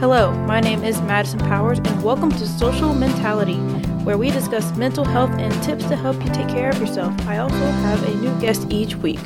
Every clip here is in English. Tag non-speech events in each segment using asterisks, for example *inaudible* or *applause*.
Hello, my name is Madison Powers, and welcome to Social Mentality, where we discuss mental health and tips to help you take care of yourself. I also have a new guest each week.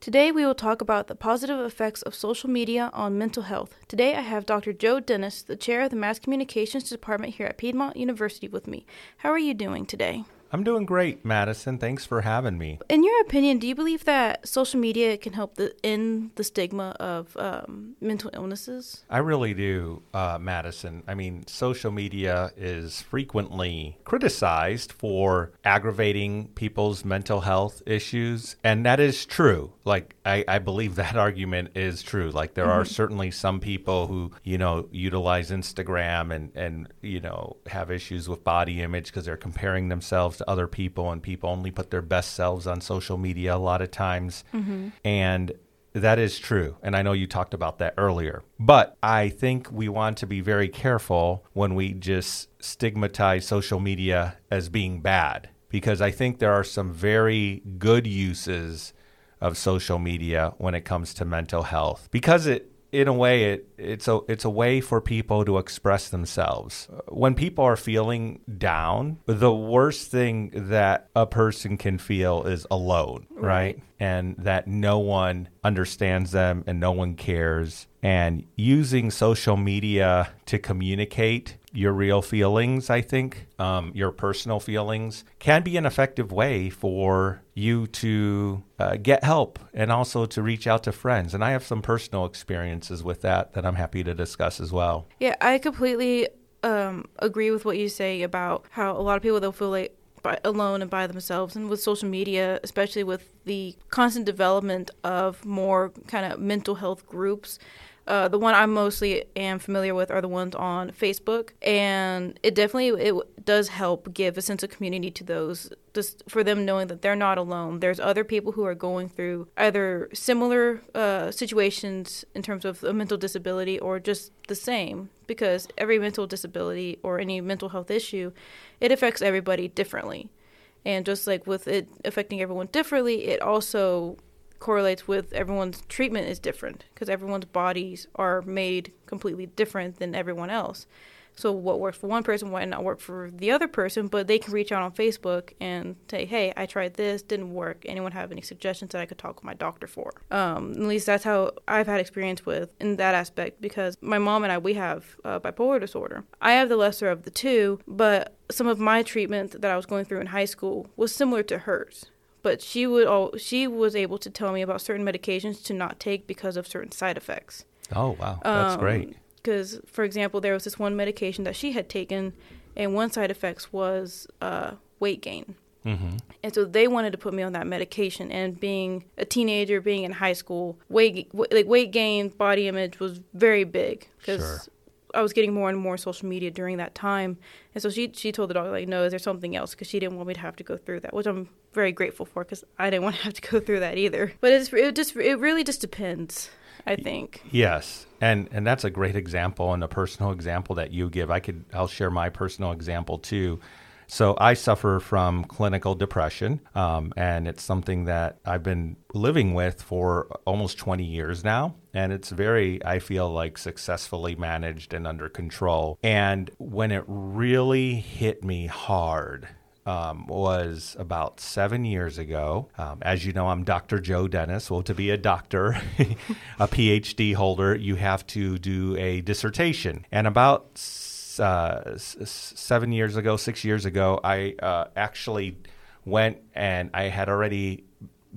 Today, we will talk about the positive effects of social media on mental health. Today, I have Dr. Joe Dennis, the chair of the Mass Communications Department here at Piedmont University, with me. How are you doing today? I'm doing great, Madison. Thanks for having me. In your opinion, do you believe that social media can help the, end the stigma of um, mental illnesses? I really do, uh, Madison. I mean, social media is frequently criticized for aggravating people's mental health issues, and that is true. Like, I, I believe that *laughs* argument is true. Like, there mm-hmm. are certainly some people who, you know, utilize Instagram and, and you know, have issues with body image because they're comparing themselves to other people, and people only put their best selves on social media a lot of times. Mm-hmm. And that is true. And I know you talked about that earlier. But I think we want to be very careful when we just stigmatize social media as being bad, because I think there are some very good uses of social media when it comes to mental health because it in a way it it's a it's a way for people to express themselves. When people are feeling down, the worst thing that a person can feel is alone, right? right? And that no one understands them and no one cares. And using social media to communicate your real feelings, I think, um, your personal feelings, can be an effective way for you to uh, get help and also to reach out to friends. And I have some personal experiences with that that I'm happy to discuss as well. Yeah, I completely um, agree with what you say about how a lot of people they'll feel like by, alone and by themselves. And with social media, especially with the constant development of more kind of mental health groups, uh, the one I mostly am familiar with are the ones on Facebook, and it definitely it does help give a sense of community to those, just for them knowing that they're not alone. There's other people who are going through either similar uh, situations in terms of a mental disability or just the same, because every mental disability or any mental health issue, it affects everybody differently, and just like with it affecting everyone differently, it also correlates with everyone's treatment is different because everyone's bodies are made completely different than everyone else. So what works for one person might not work for the other person, but they can reach out on Facebook and say, "Hey, I tried this, didn't work. Anyone have any suggestions that I could talk with my doctor for?" Um, at least that's how I've had experience with in that aspect because my mom and I we have uh, bipolar disorder. I have the lesser of the two, but some of my treatment that I was going through in high school was similar to hers but she would all she was able to tell me about certain medications to not take because of certain side effects. Oh wow, that's um, great. Because, for example, there was this one medication that she had taken, and one side effects was uh, weight gain. Mm-hmm. And so they wanted to put me on that medication. And being a teenager, being in high school, weight like weight gain, body image was very big because sure. I was getting more and more social media during that time, and so she she told the doctor like, no, is there something else? Because she didn't want me to have to go through that, which I'm very grateful for because I didn't want to have to go through that either. But it's it just it really just depends. I think. Yes, and and that's a great example and a personal example that you give. I could I'll share my personal example too. So I suffer from clinical depression, um, and it's something that I've been living with for almost 20 years now. And it's very, I feel like, successfully managed and under control. And when it really hit me hard, um, was about seven years ago. Um, as you know, I'm Dr. Joe Dennis. Well, to be a doctor, *laughs* a PhD holder, you have to do a dissertation. And about uh, seven years ago, six years ago, I uh, actually went and I had already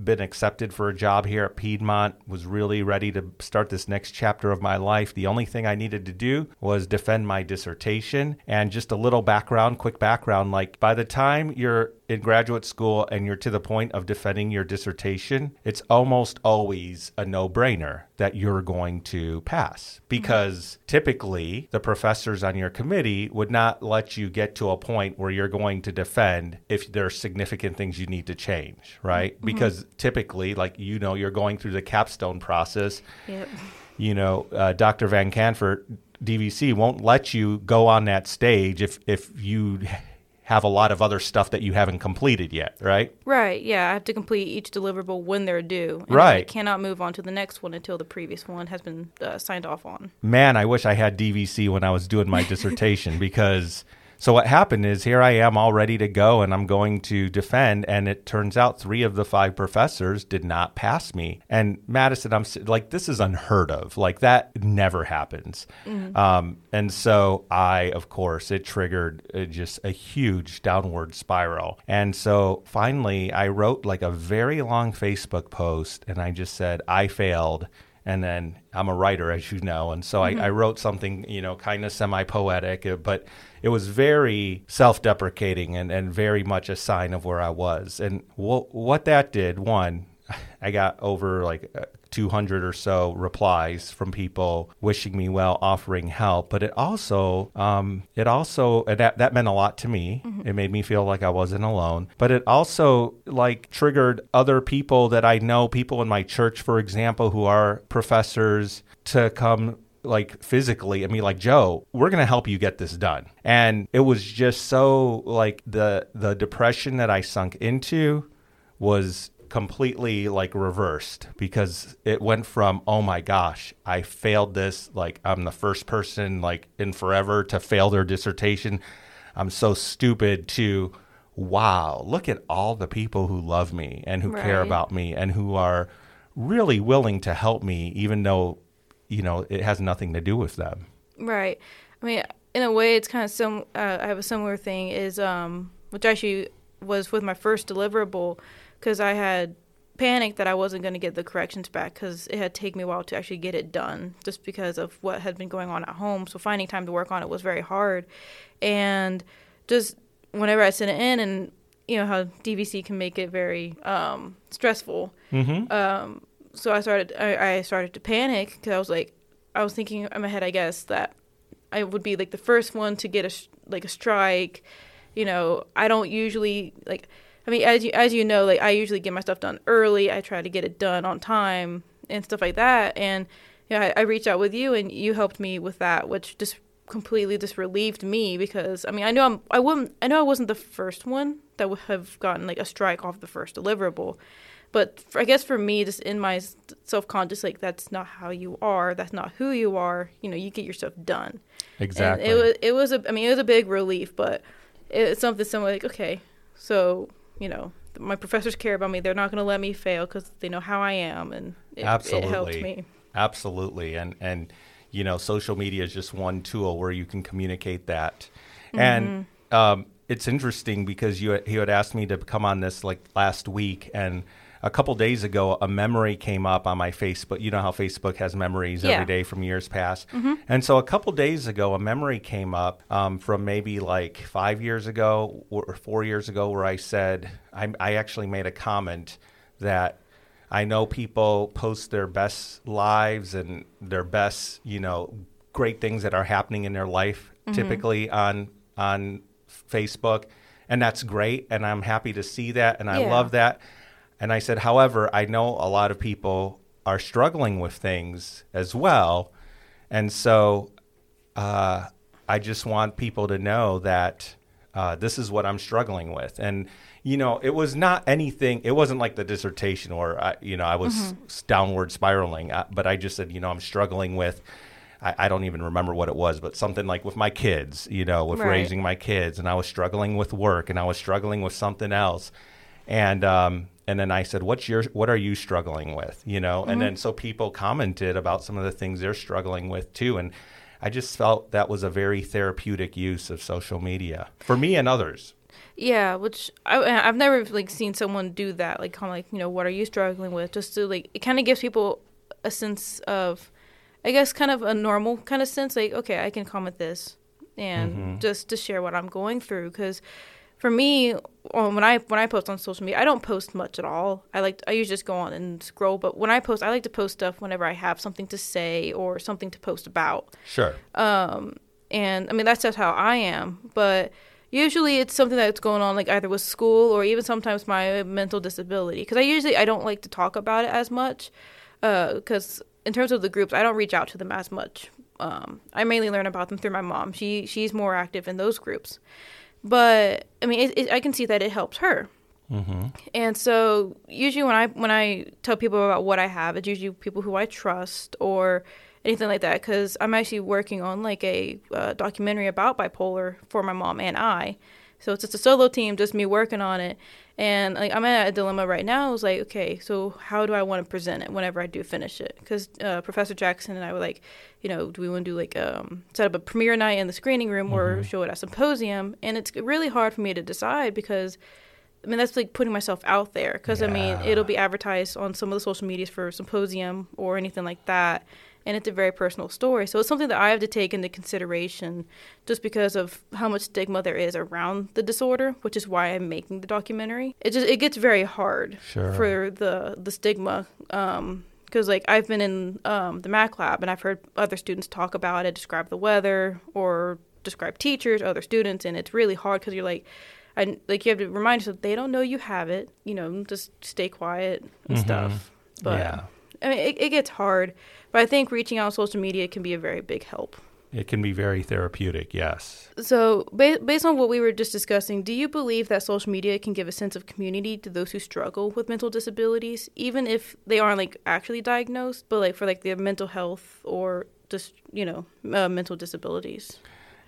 been accepted for a job here at Piedmont, was really ready to start this next chapter of my life. The only thing I needed to do was defend my dissertation. And just a little background, quick background like by the time you're in graduate school and you're to the point of defending your dissertation, it's almost always a no brainer that you're going to pass because mm-hmm. typically the professors on your committee would not let you get to a point where you're going to defend if there are significant things you need to change, right? Mm-hmm. Because typically, like you know, you're going through the capstone process. Yep. You know, uh, Dr. Van Canfort, DVC, won't let you go on that stage if if you have a lot of other stuff that you haven't completed yet, right? Right. Yeah, I have to complete each deliverable when they're due. And I Right. cannot move on to the next one until the previous one has been uh, signed off on. Man, I wish I had DVC when I was doing my dissertation *laughs* because so what happened is here I am all ready to go and I'm going to defend and it turns out 3 of the 5 professors did not pass me. And Madison I'm like this is unheard of. Like that never happens. Um, and so I of course it triggered uh, just a huge downward spiral. And so finally I wrote like a very long Facebook post and I just said I failed and then I'm a writer, as you know, and so I, I wrote something, you know, kind of semi-poetic, uh, but it was very self-deprecating and, and very much a sign of where I was. And wh- what that did, one, I got over like uh, 200 or so replies from people wishing me well, offering help. But it also, um, it also that that meant a lot to me. It made me feel like I wasn't alone. But it also like triggered other people that I know, people in my church, for example, who are professors, to come like physically i mean like joe we're going to help you get this done and it was just so like the the depression that i sunk into was completely like reversed because it went from oh my gosh i failed this like i'm the first person like in forever to fail their dissertation i'm so stupid to wow look at all the people who love me and who care about me and who are really willing to help me even though you know it has nothing to do with them Right. I mean, in a way, it's kind of some. Uh, I have a similar thing is, um, which actually was with my first deliverable, because I had panicked that I wasn't going to get the corrections back because it had taken me a while to actually get it done, just because of what had been going on at home. So finding time to work on it was very hard, and just whenever I sent it in, and you know how DVC can make it very um, stressful mm-hmm. um, so I started I, I started to panic because I was like I was thinking in my head I guess that I would be like the first one to get a like a strike. You know, I don't usually like. I mean, as you as you know, like I usually get my stuff done early. I try to get it done on time and stuff like that. And you know, I, I reached out with you, and you helped me with that, which just completely just relieved me because I mean I know I'm I wouldn't I know I wasn't the first one that would have gotten like a strike off the first deliverable, but for, I guess for me, just in my self conscious, like that's not how you are. That's not who you are. You know, you get your stuff done. exactly And it was it was a I mean it was a big relief, but it's something similar like okay, so you know my professors care about me. They're not going to let me fail because they know how I am, and it, it helped me. Absolutely. And and you know, social media is just one tool where you can communicate that. And um, it's interesting because you he had asked me to come on this like last week and a couple days ago a memory came up on my Facebook. You know how Facebook has memories Yeah. every day from years past. And so a couple days ago a memory came up um, from maybe like 5 years ago or 4 years ago where I said I, I actually made a comment that I know people post their best lives and their best, you know, great things that are happening in their life typically on on Facebook, and that's great and I'm happy to see that and I Yeah. love that. And I said, however, I know a lot of people are struggling with things as well. And so uh, I just want people to know that uh, this is what I'm struggling with. And, you know, it was not anything, it wasn't like the dissertation where, I, you know, I was s- downward spiraling, uh, but I just said, you know, I'm struggling with. I, I don't even remember what it was, but something like with my kids, you know, with Right. raising my kids, and I was struggling with work, and I was struggling with something else, and um, and then I said, "What's your what are you struggling with?" You know, and then mm-hmm. so people commented about some of the things they're struggling with too, and I just felt that was a very therapeutic use of social media for me and others. Yeah, which I, I've never like seen someone do that. Like, kind of like you know, what are you struggling with? Just to like, it kind of gives people a sense of, I guess, kind of a normal kind of sense. Like, okay, I can comment this, and mm-hmm. just to share what I'm going through. Because for me, when I when I post on social media, I don't post much at all. I like I usually just go on and scroll. But when I post, I like to post stuff whenever I have something to say or something to post about Sure. um and i mean that's just how i am but usually it's something that's going on like either with school or even sometimes my mental disability because i usually i don't like to talk about it as much because in terms of the groups i don't reach out to them as much um, i mainly learn about them through my mom she she's more active in those groups but I mean, it, it, I can see that it helps her. Mm-hmm. And so usually when I when I tell people about what I have, it's usually people who I trust or anything like that because I'm actually working on like a uh, documentary about bipolar for my mom and I. So it's just a solo team, just me working on it. And like I'm at a dilemma right now. I was like, okay, so how do I want to present it whenever I do finish it? Because uh, Professor Jackson and I were like, you know, do we want to do like um, set up a premiere night in the screening room mm-hmm. or show it at a symposium? And it's really hard for me to decide because. I mean, that's like putting myself out there because yeah. I mean, it'll be advertised on some of the social medias for symposium or anything like that and it's a very personal story. So it's something that I have to take into consideration just because of how much stigma there is around the disorder, which is why I'm making the documentary. It just it gets very hard sure. for the the stigma um, because like I've been in um, the Mac lab and I've heard other students talk about it, describe the weather or describe teachers, other students, and it's really hard because you're like, I like you have to remind yourself they don't know you have it. You know, just stay quiet and mm-hmm. stuff. But yeah. I mean, it, it gets hard. But I think reaching out on social media can be a very big help. It can be very therapeutic, yes. So, ba- based on what we were just discussing, do you believe that social media can give a sense of community to those who struggle with mental disabilities, even if they aren't like actually diagnosed, but like for like their mental health or just you know uh, mental disabilities?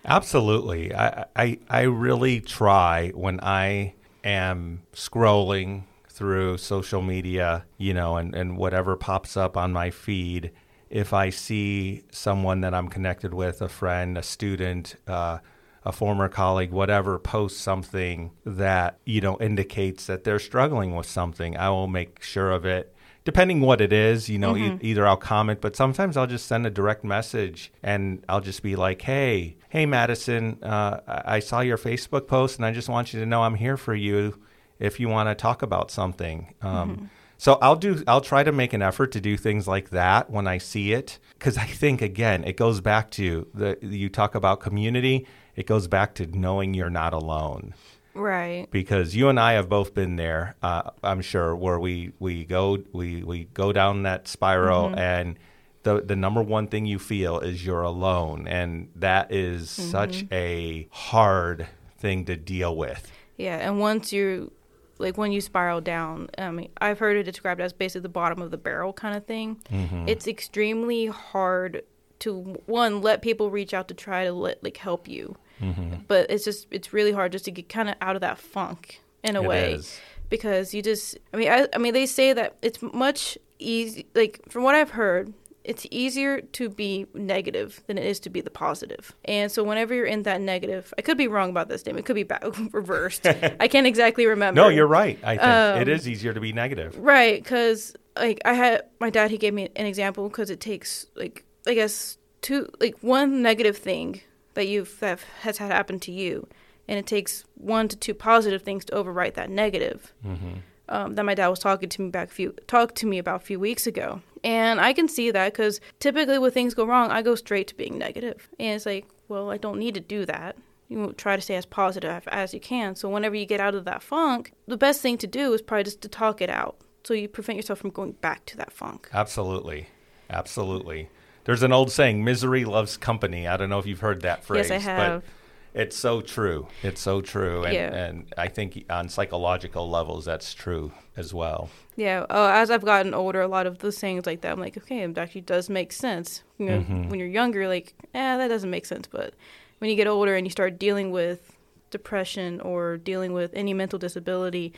Absolutely. I, I I really try when I am scrolling through social media, you know, and, and whatever pops up on my feed if I see someone that I'm connected with, a friend, a student, uh, a former colleague, whatever, post something that you know indicates that they're struggling with something, I will make sure of it. Depending what it is, you know, mm-hmm. e- either I'll comment, but sometimes I'll just send a direct message and I'll just be like, "Hey, hey, Madison, uh, I saw your Facebook post, and I just want you to know I'm here for you if you want to talk about something." Um, mm-hmm so I'll do I'll try to make an effort to do things like that when I see it cuz I think again it goes back to the you talk about community, it goes back to knowing you're not alone. Right. Because you and I have both been there, uh, I'm sure, where we, we go we, we go down that spiral mm-hmm. and the the number one thing you feel is you're alone and that is mm-hmm. such a hard thing to deal with. Yeah, and once you like when you spiral down. I mean, I've heard it described as basically the bottom of the barrel kind of thing. Mm-hmm. It's extremely hard to one let people reach out to try to let like help you, mm-hmm. but it's just it's really hard just to get kind of out of that funk in a it way is. because you just. I mean, I, I mean, they say that it's much easy. Like from what I've heard, it's easier to be negative than it is to be the positive. And so whenever you're in that negative, I could be wrong about this statement. It could be back, *laughs* reversed. I can't exactly remember. No, you're right. I think um, it is easier to be negative. Right, because like I had my dad. He gave me an example because it takes like I guess two like one negative thing that you've that has had happen to you, and it takes one to two positive things to overwrite that negative. Mm-hmm um, that my dad was talking to me back a few talked to me about a few weeks ago, and I can see that because typically when things go wrong, I go straight to being negative, and it's like, well, I don't need to do that. You try to stay as positive as you can. So whenever you get out of that funk, the best thing to do is probably just to talk it out, so you prevent yourself from going back to that funk. Absolutely, absolutely. There's an old saying, "Misery loves company." I don't know if you've heard that phrase. Yes, I have. But it's so true. It's so true, and, yeah. and I think on psychological levels, that's true as well. Yeah. Oh, as I've gotten older, a lot of the sayings like that, I'm like, okay, it actually does make sense. You know, mm-hmm. when you're younger, like, eh, that doesn't make sense. But when you get older and you start dealing with depression or dealing with any mental disability,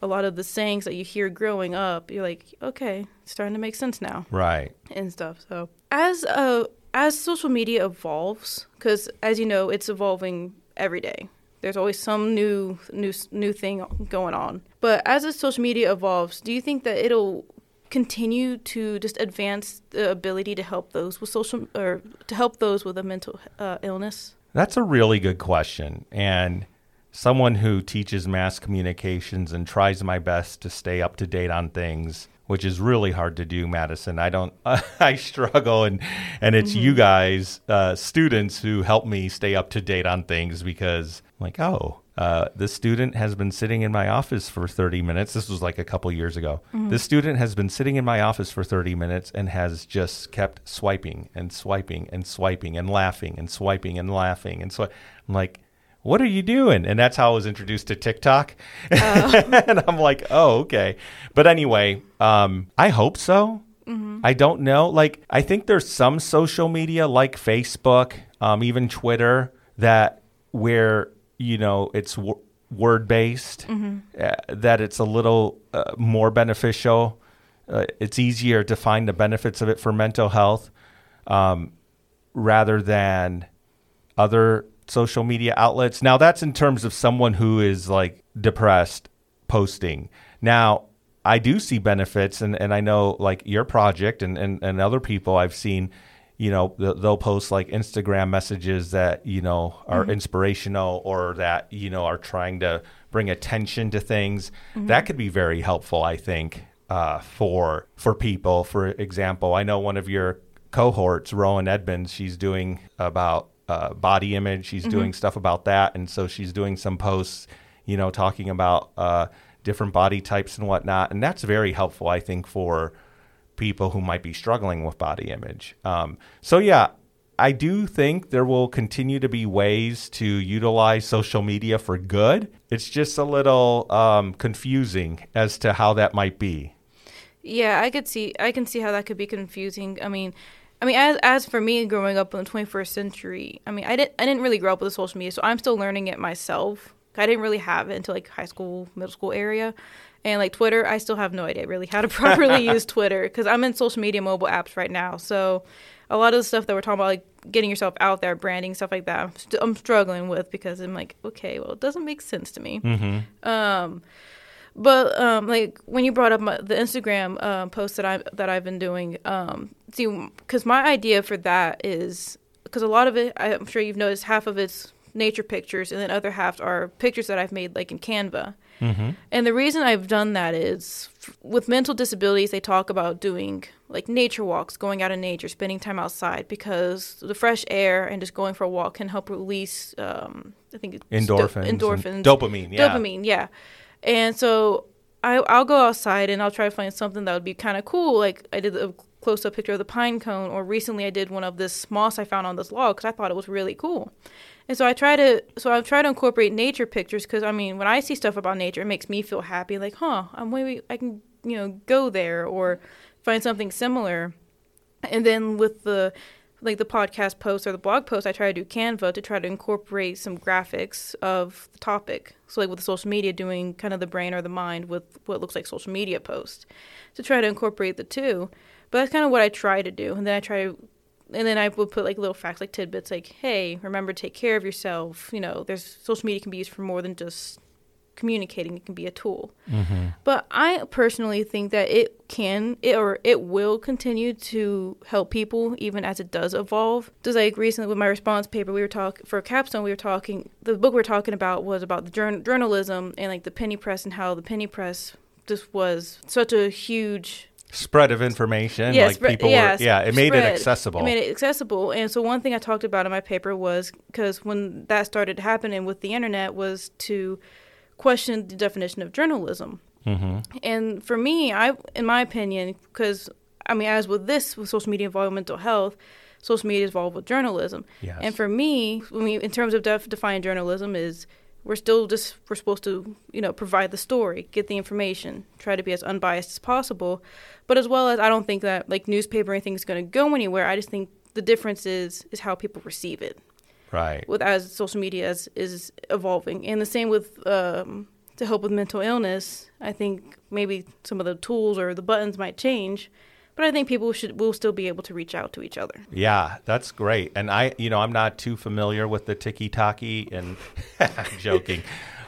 a lot of the sayings that you hear growing up, you're like, okay, it's starting to make sense now. Right. And stuff. So, as a as social media evolves, because as you know, it's evolving every day. There's always some new new new thing going on. But as the social media evolves, do you think that it'll continue to just advance the ability to help those with social or to help those with a mental uh, illness? That's a really good question, and someone who teaches mass communications and tries my best to stay up to date on things which is really hard to do, Madison. I don't, *laughs* I struggle, and and it's mm-hmm. you guys, uh, students, who help me stay up to date on things because, I'm like, oh, uh, this student has been sitting in my office for 30 minutes. This was like a couple years ago. Mm-hmm. This student has been sitting in my office for 30 minutes and has just kept swiping and swiping and swiping and laughing and swiping and laughing and so I'm like, what are you doing? And that's how I was introduced to TikTok. *laughs* and I'm like, oh, okay. But anyway, um, I hope so. I don't know. Like, I think there's some social media like Facebook, um, even Twitter, that where, you know, it's w- word based, uh, that it's a little uh, more beneficial. Uh, it's easier to find the benefits of it for mental health um, rather than other social media outlets. Now, that's in terms of someone who is like depressed posting. Now, I do see benefits, and, and I know like your project and, and, and other people I've seen, you know, they'll post like Instagram messages that, you know, are inspirational or that, you know, are trying to bring attention to things. That could be very helpful, I think, uh, for for people. For example, I know one of your cohorts, Rowan Edmonds, she's doing about uh, body image. She's doing stuff about that, and so she's doing some posts, you know, talking about uh, different body types and whatnot, and that's very helpful, I think, for people who might be struggling with body image. Um, so yeah. I do think there will continue to be ways to utilize social media for good. It's just a little um, confusing as to how that might be. Yeah, I could see. I can see how that could be confusing. I mean, I mean, as as for me, growing up in the 21st century, I mean, I didn't I didn't really grow up with social media, so I'm still learning it myself. I didn't really have it until like high school, middle school area, and like Twitter, I still have no idea really how to *laughs* properly use Twitter because I'm in social media mobile apps right now. So a lot of the stuff that we're talking about, like getting yourself out there, branding stuff like that, I'm, st- I'm struggling with because I'm like, okay, well, it doesn't make sense to me. Um, but um, like when you brought up my, the Instagram uh, post that I that I've been doing, um, see, because my idea for that is because a lot of it, I'm sure you've noticed, half of it's nature pictures, and then other half are pictures that I've made like in Canva. And the reason I've done that is f- with mental disabilities, they talk about doing like nature walks, going out in nature, spending time outside because the fresh air and just going for a walk can help release, um, I think, it's do- Endorphins. and endorphins, Dopamine. Yeah. dopamine, yeah. And so I, I'll go outside and I'll try to find something that would be kind of cool. Like I did a close up picture of the pine cone, or recently I did one of this moss I found on this log because I thought it was really cool. And so I try to, so I try to incorporate nature pictures because I mean, when I see stuff about nature, it makes me feel happy. Like, huh, I'm maybe I can, you know, go there or find something similar. And then with the like the podcast post or the blog post, I try to do Canva to try to incorporate some graphics of the topic. So like with the social media, doing kind of the brain or the mind with what looks like social media post to try to incorporate the two. But that's kind of what I try to do, and then I try to. And then I would put like little facts, like tidbits, like, "Hey, remember take care of yourself." You know, there's social media can be used for more than just communicating; it can be a tool. Mm-hmm. But I personally think that it can it, or it will continue to help people even as it does evolve. Just like recently with my response paper, we were talking for capstone. We were talking. The book we are talking about was about the journal, journalism and like the penny press and how the penny press just was such a huge Spread of information. yeah, like spread- people yeah, were, yeah, it made it accessible. It made it accessible. And so one thing I talked about in my paper was because when that started happening with the internet was to question the definition of journalism. hmm And for me, I, in my opinion, because I mean, as with this, with social media involved with mental health, social media is involved with journalism. Yes. And for me, when we, in terms of def- defining journalism, is we're still just we're supposed to you know provide the story, get the information, try to be as unbiased as possible, but as well as I don't think that like newspaper or anything is going to go anywhere. I just think the difference is is how people receive it Right. with as social media is, is evolving. And the same with um, to help with mental illness. I think maybe some of the tools or the buttons might change, but I think people should will still be able to reach out to each other. Yeah, that's great. And I, you know, I'm not too familiar with the tiki taki, and *laughs* I'm joking.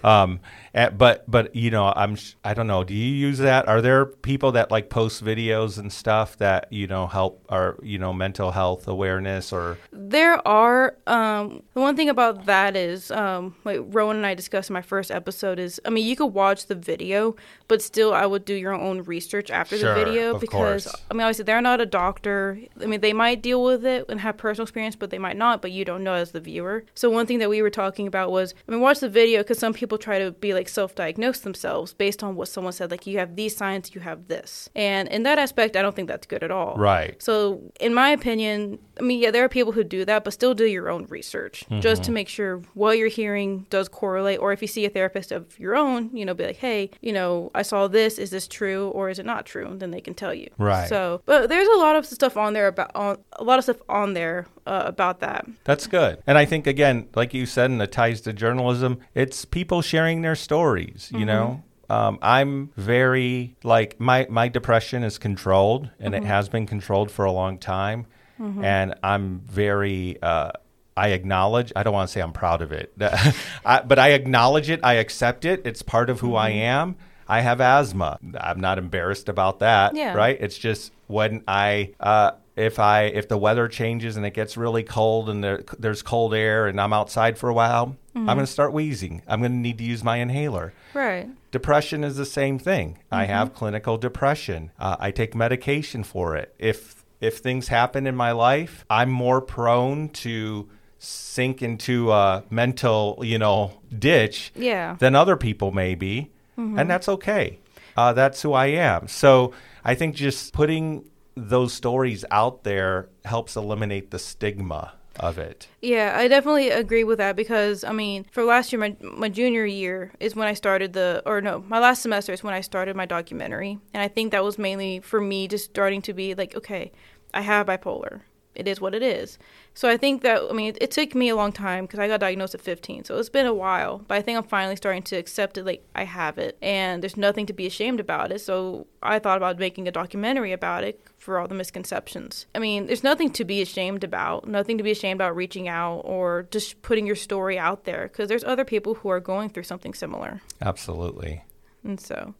Um, eh, but but you know, I'm I don't know. Do you use that? Are there people that like post videos and stuff that you know help our you know mental health awareness or There are um, the one thing about that is um, like Rowan and I discussed in my first episode is I mean you could watch the video, but still I would do your own research after Sure, the video because course. I mean obviously they're not a doctor. I mean they might deal with it and have personal experience, but they might not. But you don't know as the viewer. So one thing that we were talking about was I mean watch the video because some people try to be like self-diagnose themselves based on what someone said. Like you have these signs, you have this, and in that aspect I don't think that's good at all. right? So, in my opinion, I mean, yeah, there are people who do that, but still do your own research just to make sure what you're hearing does correlate. Or if you see a therapist of your own, you know, be like, hey, you know, I saw this. Is this true or is it not true? And then they can tell you. Right. So, but there's a lot of stuff on there about on a lot of stuff on there uh, about that. That's good. And I think, again, like you said, in the ties to journalism, it's people sharing their stories, you know? Um, I'm very, like, my, my depression is controlled and it has been controlled for a long time. And I'm very, uh, I acknowledge, I don't want to say I'm proud of it, *laughs* I, but I acknowledge it. I accept it. It's part of who I am. I have asthma. I'm not embarrassed about that, Yeah. right? It's just when I, uh, if I, if the weather changes and it gets really cold and there, there's cold air and I'm outside for a while, I'm going to start wheezing. I'm going to need to use my inhaler. Right. Depression is the same thing. I have clinical depression. Uh, I take medication for it. If if things happen in my life, I'm more prone to sink into a mental, you know, ditch Yeah. than other people may be, and that's okay. Uh, that's who I am. So I think just putting those stories out there helps eliminate the stigma of it. Yeah, I definitely agree with that because I mean, for last year, my my junior year is when I started the, or no, my last semester is when I started my documentary, and I think that was mainly for me just starting to be like, okay, I have bipolar. It is what it is. So I think that I mean, it, it took me a long time because I got diagnosed at 15, so it's been a while. But I think I'm finally starting to accept it, like I have it, and there's nothing to be ashamed about it. So I thought about making a documentary about it for all the misconceptions. I mean, there's nothing to be ashamed about, nothing to be ashamed about reaching out or just putting your story out there because there's other people who are going through something similar. Absolutely. And so,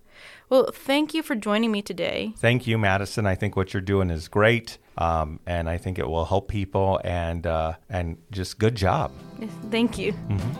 well, thank you for joining me today. Thank you, Madison. I think what you're doing is great, um, and I think it will help people. And uh, and just good job. Thank you.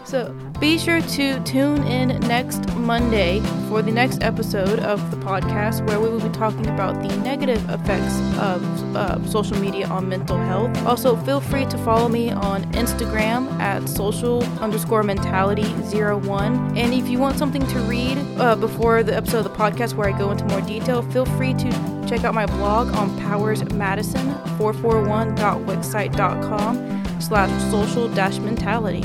So be sure to tune in next Monday for the next episode of the podcast where we will be talking about the negative effects of uh, social media on mental health. Also, feel free to follow me on Instagram at social underscore mentality zero one. And if you want something to read uh, before the episode of the podcast where I go into more detail, feel free to check out my blog on powersmadison441.wixsite.com slash social dash mentality.